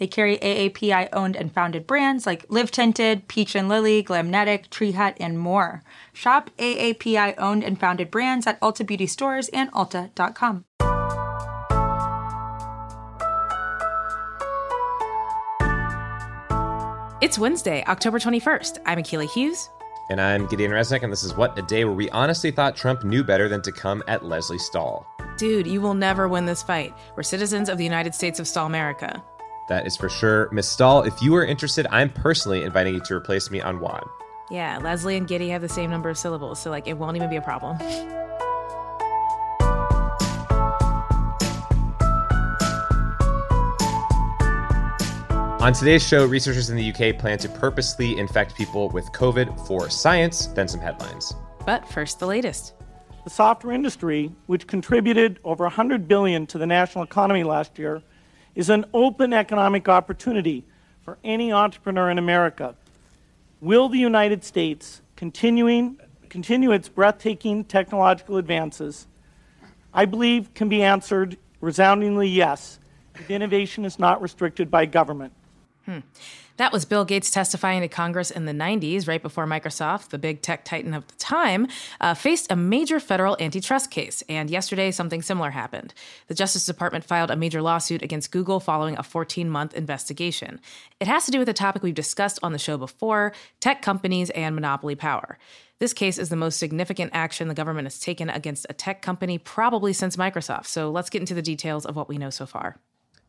They carry AAPI owned and founded brands like Live Tinted, Peach and Lily, Glamnetic, Tree Hut, and more. Shop AAPI owned and founded brands at Ulta Beauty stores and Ulta.com. It's Wednesday, October 21st. I'm Akilah Hughes. And I'm Gideon Resnick, and this is What a Day where we honestly thought Trump knew better than to come at Lesley Stahl. Dude, you will never win this fight. We're citizens of the United States of Stahl America. That is for sure. Miss Stahl, if you are interested, I'm personally inviting you to replace me on WAD. Yeah, Lesley and Giddy have the same number of syllables, so like it won't even be a problem. On today's show, researchers in the UK plan to purposely infect people with COVID for science, then some headlines. But first, the latest. The software industry, which contributed over 100 billion to the national economy last year, is an open economic opportunity for any entrepreneur in America. Will the United States continuing, continue its breathtaking technological advances? I believe can be answered resoundingly yes if innovation is not restricted by government. Hmm. That was Bill Gates testifying to Congress in the 90s, right before Microsoft, the big tech titan of the time, uh, faced a major federal antitrust case. And yesterday, something similar happened. The Justice Department filed a major lawsuit against Google following a 14 month investigation. It has to do with a topic we've discussed on the show before tech companies and monopoly power. This case is the most significant action the government has taken against a tech company probably since Microsoft. So let's get into the details of what we know so far.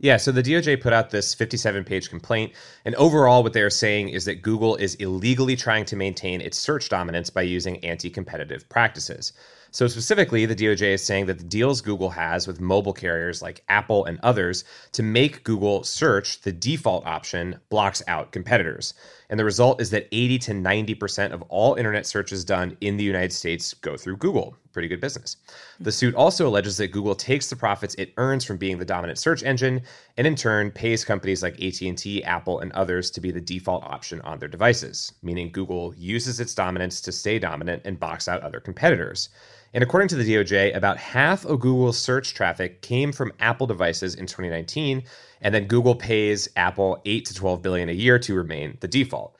Yeah, so the DOJ put out this 57 page complaint. And overall, what they are saying is that Google is illegally trying to maintain its search dominance by using anti competitive practices. So, specifically, the DOJ is saying that the deals Google has with mobile carriers like Apple and others to make Google search the default option blocks out competitors. And the result is that 80 to 90% of all internet searches done in the United States go through Google. Pretty good business. Hmm. The suit also alleges that Google takes the profits it earns from being the dominant search engine and in turn pays companies like AT&T, Apple, and others to be the default option on their devices, meaning Google uses its dominance to stay dominant and box out other competitors. And according to the DOJ, about half of Google's search traffic came from Apple devices in 2019, and then Google pays Apple 8 to 12 billion a year to remain the default.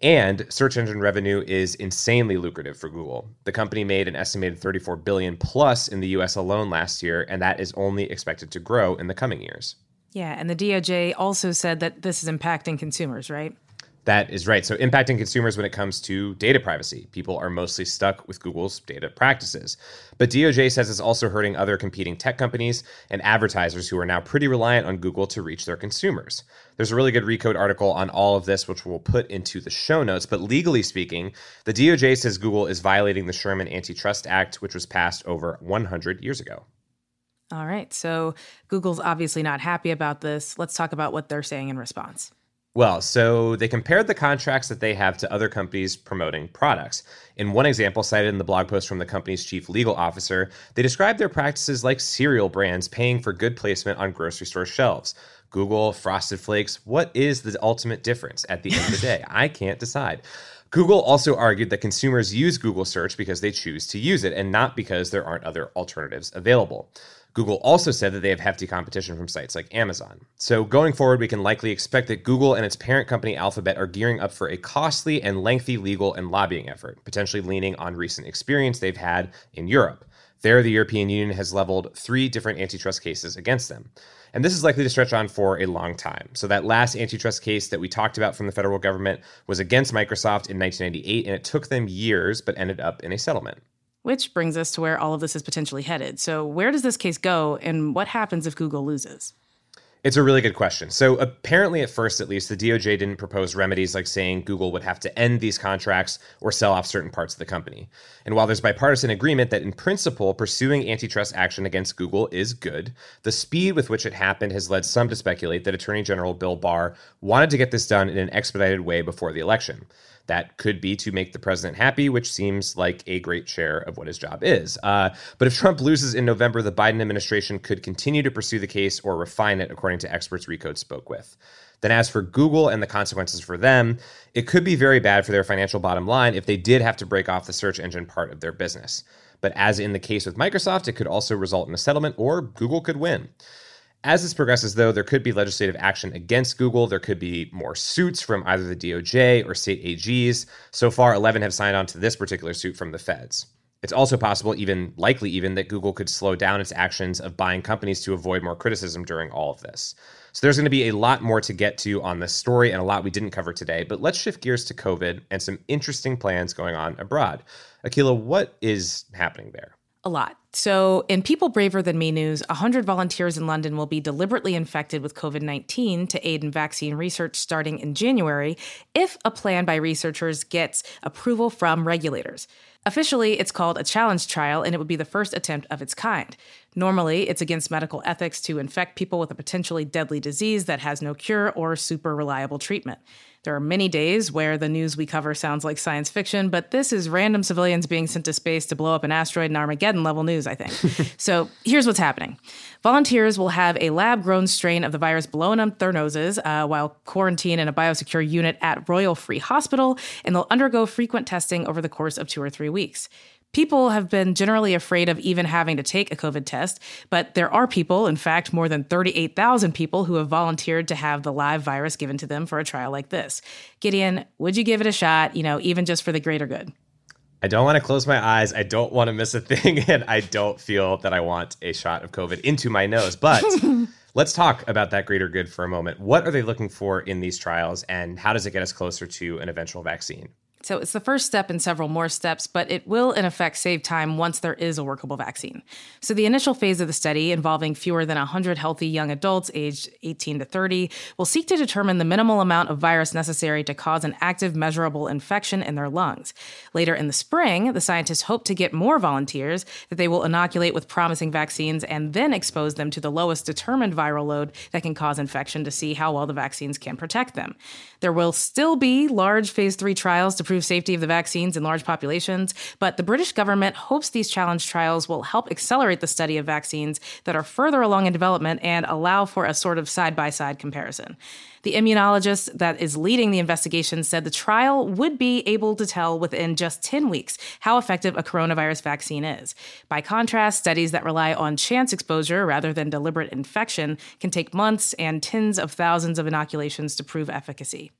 And search engine revenue is insanely lucrative for Google. The company made an estimated 34 billion plus in the US alone last year, and that is only expected to grow in the coming years. Yeah, and the DOJ also said that this is impacting consumers, right? That is right. So, impacting consumers when it comes to data privacy. People are mostly stuck with Google's data practices. But DOJ says it's also hurting other competing tech companies and advertisers who are now pretty reliant on Google to reach their consumers. There's a really good Recode article on all of this, which we'll put into the show notes. But legally speaking, the DOJ says Google is violating the Sherman Antitrust Act, which was passed over 100 years ago. All right. So, Google's obviously not happy about this. Let's talk about what they're saying in response. Well, so they compared the contracts that they have to other companies promoting products. In one example cited in the blog post from the company's chief legal officer, they described their practices like cereal brands paying for good placement on grocery store shelves. Google, Frosted Flakes, what is the ultimate difference at the end of the day? I can't decide. Google also argued that consumers use Google search because they choose to use it and not because there aren't other alternatives available. Google also said that they have hefty competition from sites like Amazon. So, going forward, we can likely expect that Google and its parent company Alphabet are gearing up for a costly and lengthy legal and lobbying effort, potentially leaning on recent experience they've had in Europe. There, the European Union has leveled three different antitrust cases against them. And this is likely to stretch on for a long time. So, that last antitrust case that we talked about from the federal government was against Microsoft in 1998, and it took them years, but ended up in a settlement. Which brings us to where all of this is potentially headed. So, where does this case go, and what happens if Google loses? It's a really good question. So, apparently, at first at least, the DOJ didn't propose remedies like saying Google would have to end these contracts or sell off certain parts of the company. And while there's bipartisan agreement that in principle, pursuing antitrust action against Google is good, the speed with which it happened has led some to speculate that Attorney General Bill Barr wanted to get this done in an expedited way before the election. That could be to make the president happy, which seems like a great share of what his job is. Uh, but if Trump loses in November, the Biden administration could continue to pursue the case or refine it, according to experts Recode spoke with. Then, as for Google and the consequences for them, it could be very bad for their financial bottom line if they did have to break off the search engine part of their business. But as in the case with Microsoft, it could also result in a settlement or Google could win. As this progresses, though, there could be legislative action against Google. There could be more suits from either the DOJ or state AGs. So far, 11 have signed on to this particular suit from the feds. It's also possible, even likely even, that Google could slow down its actions of buying companies to avoid more criticism during all of this. So there's going to be a lot more to get to on this story and a lot we didn't cover today. But let's shift gears to COVID and some interesting plans going on abroad. Akilah, what is happening there? a lot. So, in People Braver Than Me news, 100 volunteers in London will be deliberately infected with COVID 19 to aid in vaccine research starting in January if a plan by researchers gets approval from regulators. Officially, it's called a challenge trial, and it would be the first attempt of its kind. Normally, it's against medical ethics to infect people with a potentially deadly disease that has no cure or super reliable treatment. There are many days where the news we cover sounds like science fiction, but this is random civilians being sent to space to blow up an asteroid and Armageddon level news, I think. so here's what's happening volunteers will have a lab grown strain of the virus blown up their noses uh, while quarantined in a biosecure unit at Royal Free Hospital, and they'll undergo frequent testing over the course of two or three weeks. People have been generally afraid of even having to take a COVID test, but there are people, in fact, more than 38,000 people who have volunteered to have the live virus given to them for a trial like this. Gideon, would you give it a shot, you know, even just for the greater good? I don't want to close my eyes. I don't want to miss a thing. And I don't feel that I want a shot of COVID into my nose. But let's talk about that greater good for a moment. What are they looking for in these trials, and how does it get us closer to an eventual vaccine? So it's the first step in several more steps, but it will in effect save time once there is a workable vaccine. So the initial phase of the study, involving fewer than 100 healthy young adults aged 18 to 30, will seek to determine the minimal amount of virus necessary to cause an active, measurable infection in their lungs. Later in the spring, the scientists hope to get more volunteers that they will inoculate with promising vaccines and then expose them to the lowest determined viral load that can cause infection to see how well the vaccines can protect them. There will still be large phase three trials to safety of the vaccines in large populations, but the British government hopes these challenge trials will help accelerate the study of vaccines that are further along in development and allow for a sort of side by side comparison. The immunologist that is leading the investigation said the trial would be able to tell within just 10 weeks how effective a coronavirus vaccine is. By contrast, studies that rely on chance exposure rather than deliberate infection can take months and tens of thousands of inoculations to prove efficacy.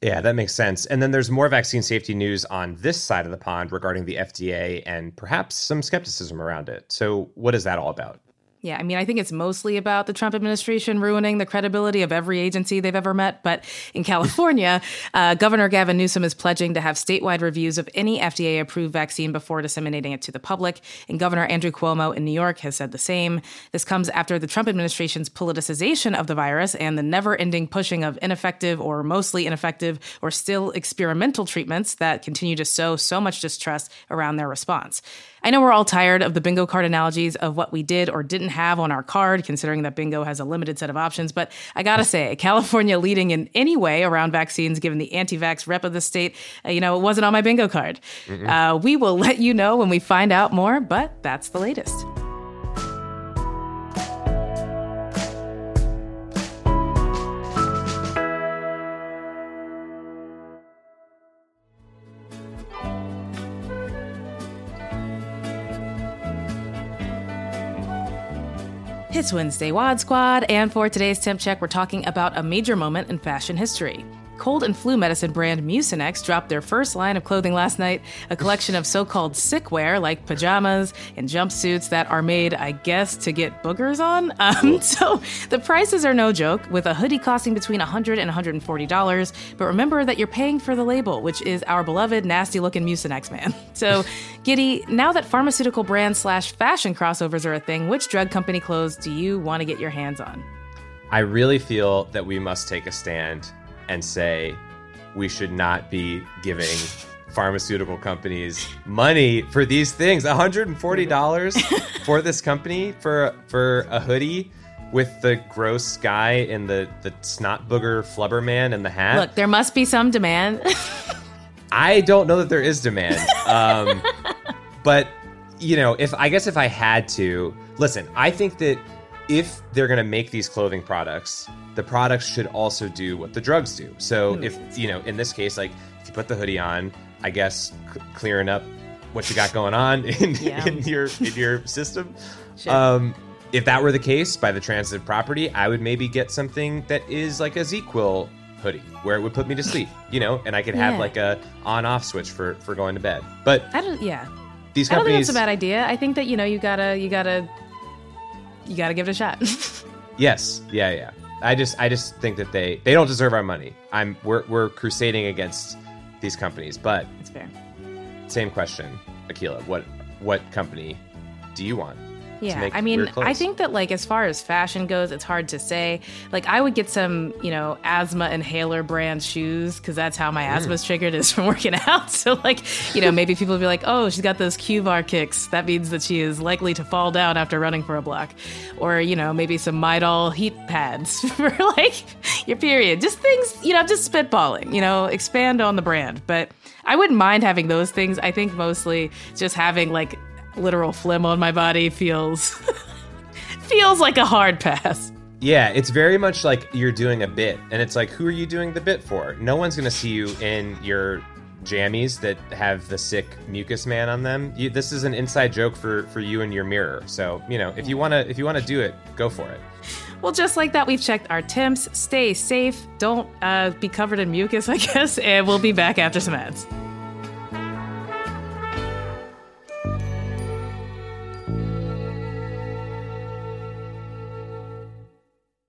Yeah, that makes sense. And then there's more vaccine safety news on this side of the pond regarding the FDA and perhaps some skepticism around it. So, what is that all about? Yeah, I mean, I think it's mostly about the Trump administration ruining the credibility of every agency they've ever met. But in California, uh, Governor Gavin Newsom is pledging to have statewide reviews of any FDA approved vaccine before disseminating it to the public. And Governor Andrew Cuomo in New York has said the same. This comes after the Trump administration's politicization of the virus and the never ending pushing of ineffective or mostly ineffective or still experimental treatments that continue to sow so much distrust around their response. I know we're all tired of the bingo card analogies of what we did or didn't have on our card, considering that bingo has a limited set of options. But I gotta say, California leading in any way around vaccines, given the anti vax rep of the state, uh, you know, it wasn't on my bingo card. Uh, we will let you know when we find out more, but that's the latest. It's Wednesday Wad Squad, and for today's temp check, we're talking about a major moment in fashion history. Cold and flu medicine brand Mucinex dropped their first line of clothing last night, a collection of so called sick wear like pajamas and jumpsuits that are made, I guess, to get boogers on. Um, so the prices are no joke, with a hoodie costing between 100 and $140. But remember that you're paying for the label, which is our beloved nasty looking Mucinex man. So, Giddy, now that pharmaceutical brand slash fashion crossovers are a thing, which drug company clothes do you want to get your hands on? I really feel that we must take a stand and say we should not be giving pharmaceutical companies money for these things. $140 for this company for for a hoodie with the gross guy and the the snot booger flubber man and the hat. Look, there must be some demand. I don't know that there is demand. Um, but you know, if I guess if I had to listen, I think that if they're going to make these clothing products, the products should also do what the drugs do. So if you know, in this case, like if you put the hoodie on, I guess c- clearing up what you got going on in, Yeah. in your in your system. Sure. Um, if that were the case by the transitive property, I would maybe get something that is like a ZzzQuil hoodie, where it would put me to sleep, you know, and I could have Yeah. like a on-off switch for for going to bed. But I don't. Yeah. these companies. I don't think that's a bad idea. I think that you know you gotta you gotta you gotta give it a shot. yes, yeah, yeah. I just I just think that they they don't deserve our money. I'm we're we're crusading against these companies, but it's fair. same question, Akilah. What what company do you want? Yeah, I mean, I think that like as far as fashion goes, it's hard to say. Like, I would get some, you know, asthma inhaler brand shoes because that's how my Mm. asthma's triggered is from working out. So, like, you know, maybe people would be like, "Oh, she's got those QVAR kicks. That means that she is likely to fall down after running for a block." Or, you know, maybe some Midol heat pads for like your period. Just things, you know, just spitballing. You know, expand on the brand. But I wouldn't mind having those things. I think mostly just having like literal phlegm on my body feels feels like a hard pass. Yeah, it's very much like you're doing a bit, and it's like, who are you doing the bit for? No one's gonna see you in your jammies that have the sick mucus man on them. You, this is an inside joke for for you and your mirror. So you know, if you wanna if you wanna do it, go for it. Well, just like that, we've checked our temps. Stay safe. Don't uh, be covered in mucus, I guess. And we'll be back after some ads.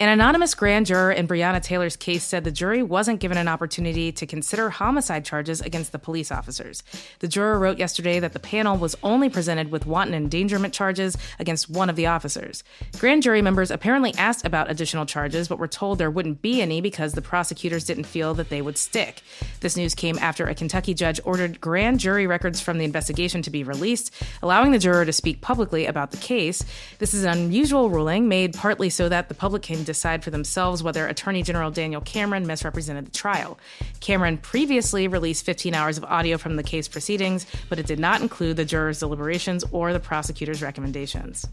An anonymous grand juror in Breonna Taylor's case said the jury wasn't given an opportunity to consider homicide charges against the police officers. The juror wrote yesterday that the panel was only presented with wanton endangerment charges against one of the officers. Grand jury members apparently asked about additional charges, but were told there wouldn't be any because the prosecutors didn't feel that they would stick. This news came after a Kentucky judge ordered grand jury records from the investigation to be released, allowing the juror to speak publicly about the case. This is an unusual ruling made partly so that the public can decide for themselves whether Attorney General Daniel Cameron misrepresented the trial. Cameron previously released 15 hours of audio from the case proceedings, but it did not include the jurors' deliberations or the prosecutor's recommendations.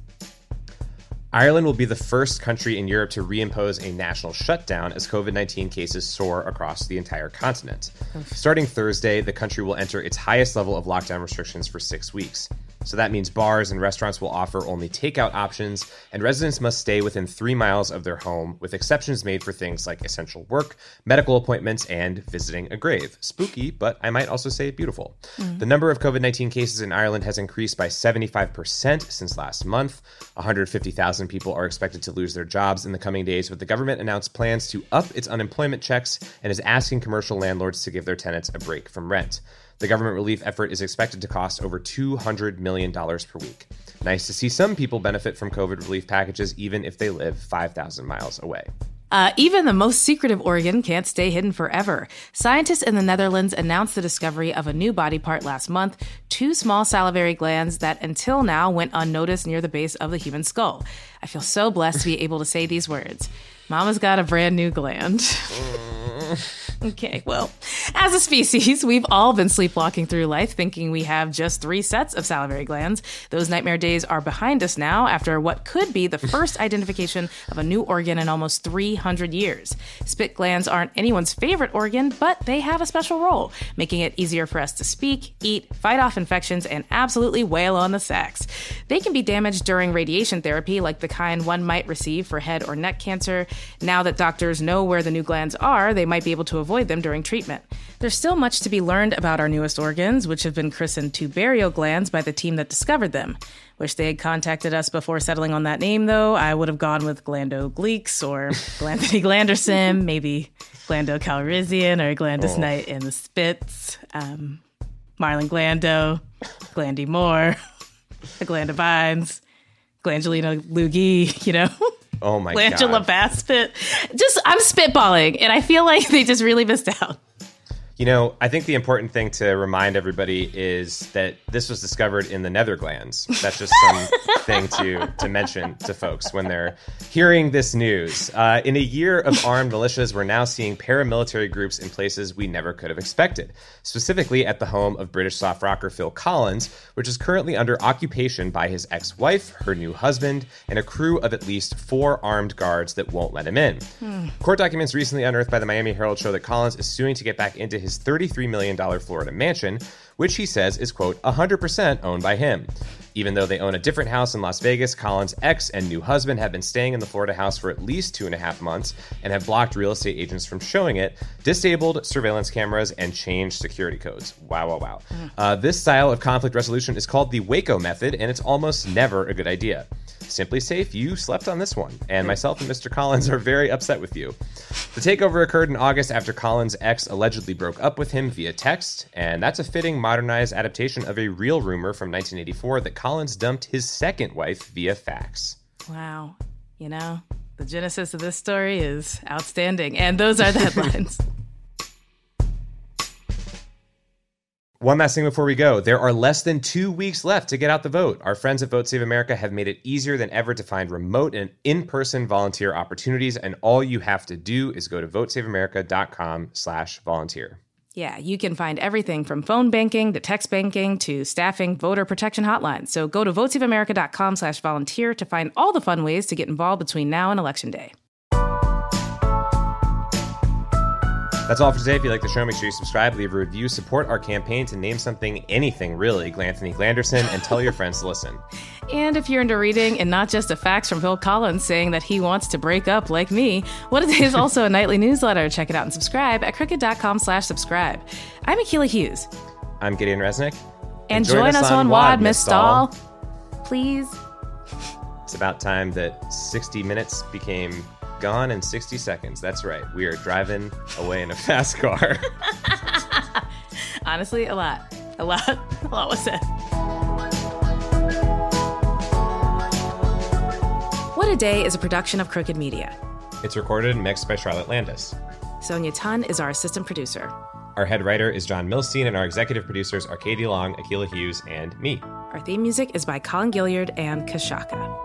Ireland will be the first country in Europe to reimpose a national shutdown as COVID 19 cases soar across the entire continent. Starting Thursday, the country will enter its highest level of lockdown restrictions for six weeks. So that means bars and restaurants will offer only takeout options, and residents must stay within three miles of their home, with exceptions made for things like essential work, medical appointments, and visiting a grave. Spooky, but I might also say beautiful. Mm-hmm. The number of COVID 19 cases in Ireland has increased by 75% since last month. 150,000 people are expected to lose their jobs in the coming days, with the government announced plans to up its unemployment checks and is asking commercial landlords to give their tenants a break from rent. The government relief effort is expected to cost over $200 million per week. Nice to see some people benefit from COVID relief packages, even if they live 5,000 miles away. Uh, even the most secretive organ can't stay hidden forever. Scientists in the Netherlands announced the discovery of a new body part last month two small salivary glands that until now went unnoticed near the base of the human skull. I feel so blessed to be able to say these words. Mama's got a brand new gland. Mm. okay, well, as a species, we've all been sleepwalking through life thinking we have just three sets of salivary glands. Those nightmare days are behind us now after what could be the first identification of a new organ in almost 300 years. Spit glands aren't anyone's favorite organ, but they have a special role, making it easier for us to speak, eat, fight off infections, and absolutely wail on the sex. They can be damaged during radiation therapy, like the kind one might receive for head or neck cancer. Now that doctors know where the new glands are, they might be able to avoid them during treatment. There's still much to be learned about our newest organs, which have been christened tubarial glands by the team that discovered them. Wish they had contacted us before settling on that name, though. I would have gone with Glando Glandogleeks or Glanthony Glanderson, maybe Glando Calrissian or Glandus oh. Knight in the Spits, um, Marlon Glando, Glandy Moore, the Glanda Vines, Glangelina Lugie, you know? Oh my God! Angela god. Bassett. Just I'm spitballing and I feel like they just really missed out. You know, I think the important thing to remind everybody is that this was discovered in the Netherlands. That's just some thing to to mention to folks when they're hearing this news. Uh, in a year of armed militias, we're now seeing paramilitary groups in places we never could have expected. Specifically, at the home of British soft rocker Phil Collins, which is currently under occupation by his ex-wife, her new husband, and a crew of at least four armed guards that won't let him in. Hmm. Court documents recently unearthed by the Miami Herald show that Collins is suing to get back into his $33 million Florida mansion, which he says is, quote, 100% owned by him. Even though they own a different house in Las Vegas, Collins' ex and new husband have been staying in the Florida house for at least two and a half months and have blocked real estate agents from showing it, disabled surveillance cameras, and changed security codes. Wow, wow, wow. Mm. Uh, this style of conflict resolution is called the Waco method, and it's almost never a good idea. SimpliSafe, you slept on this one, and myself and Mr. Collins are very upset with you. The takeover occurred in August after Collins' ex allegedly broke up with him via text, and that's a fitting modernized adaptation of a real rumor from 1984 that Collins dumped his second wife via fax. Wow. You know, the genesis of this story is outstanding, and those are the headlines. One last thing before we go. There are less than two weeks left to get out the vote. Our friends at Vote Save America have made it easier than ever to find remote and in person volunteer opportunities. And all you have to do is go to votesaveamerica.com slash volunteer. Yeah, you can find everything from phone banking to text banking to staffing voter protection hotlines. So go to votesaveamerica.com slash volunteer to find all the fun ways to get involved between now and Election Day. That's all for today. If you like the show, make sure you subscribe, leave a review, support our campaign to name something, anything really, Glanthony Glanderson, and tell your friends to listen. And if you're into reading and not just a fax from Phil Collins saying that he wants to break up like me, What is also a nightly newsletter. Check it out and subscribe at crooked.com slash subscribe. I'm Akilah Hughes. I'm Gideon Resnick. And, and join, join, us, on, on WAD, Miss Stahl. Please. It's about time that 60 Minutes became Gone in 60 seconds. That's right. We are driving away in a fast car. Honestly, a lot. A lot. A lot was said. What a Day is a production of Crooked Media. it's recorded and mixed by Charlotte Landes. Sonia Tun is our assistant producer. Our head writer is John Milstein, and our executive producers are Katie Long, Akilah Hughes, and me. Our theme music is by Colin Gilliard and Kashaka.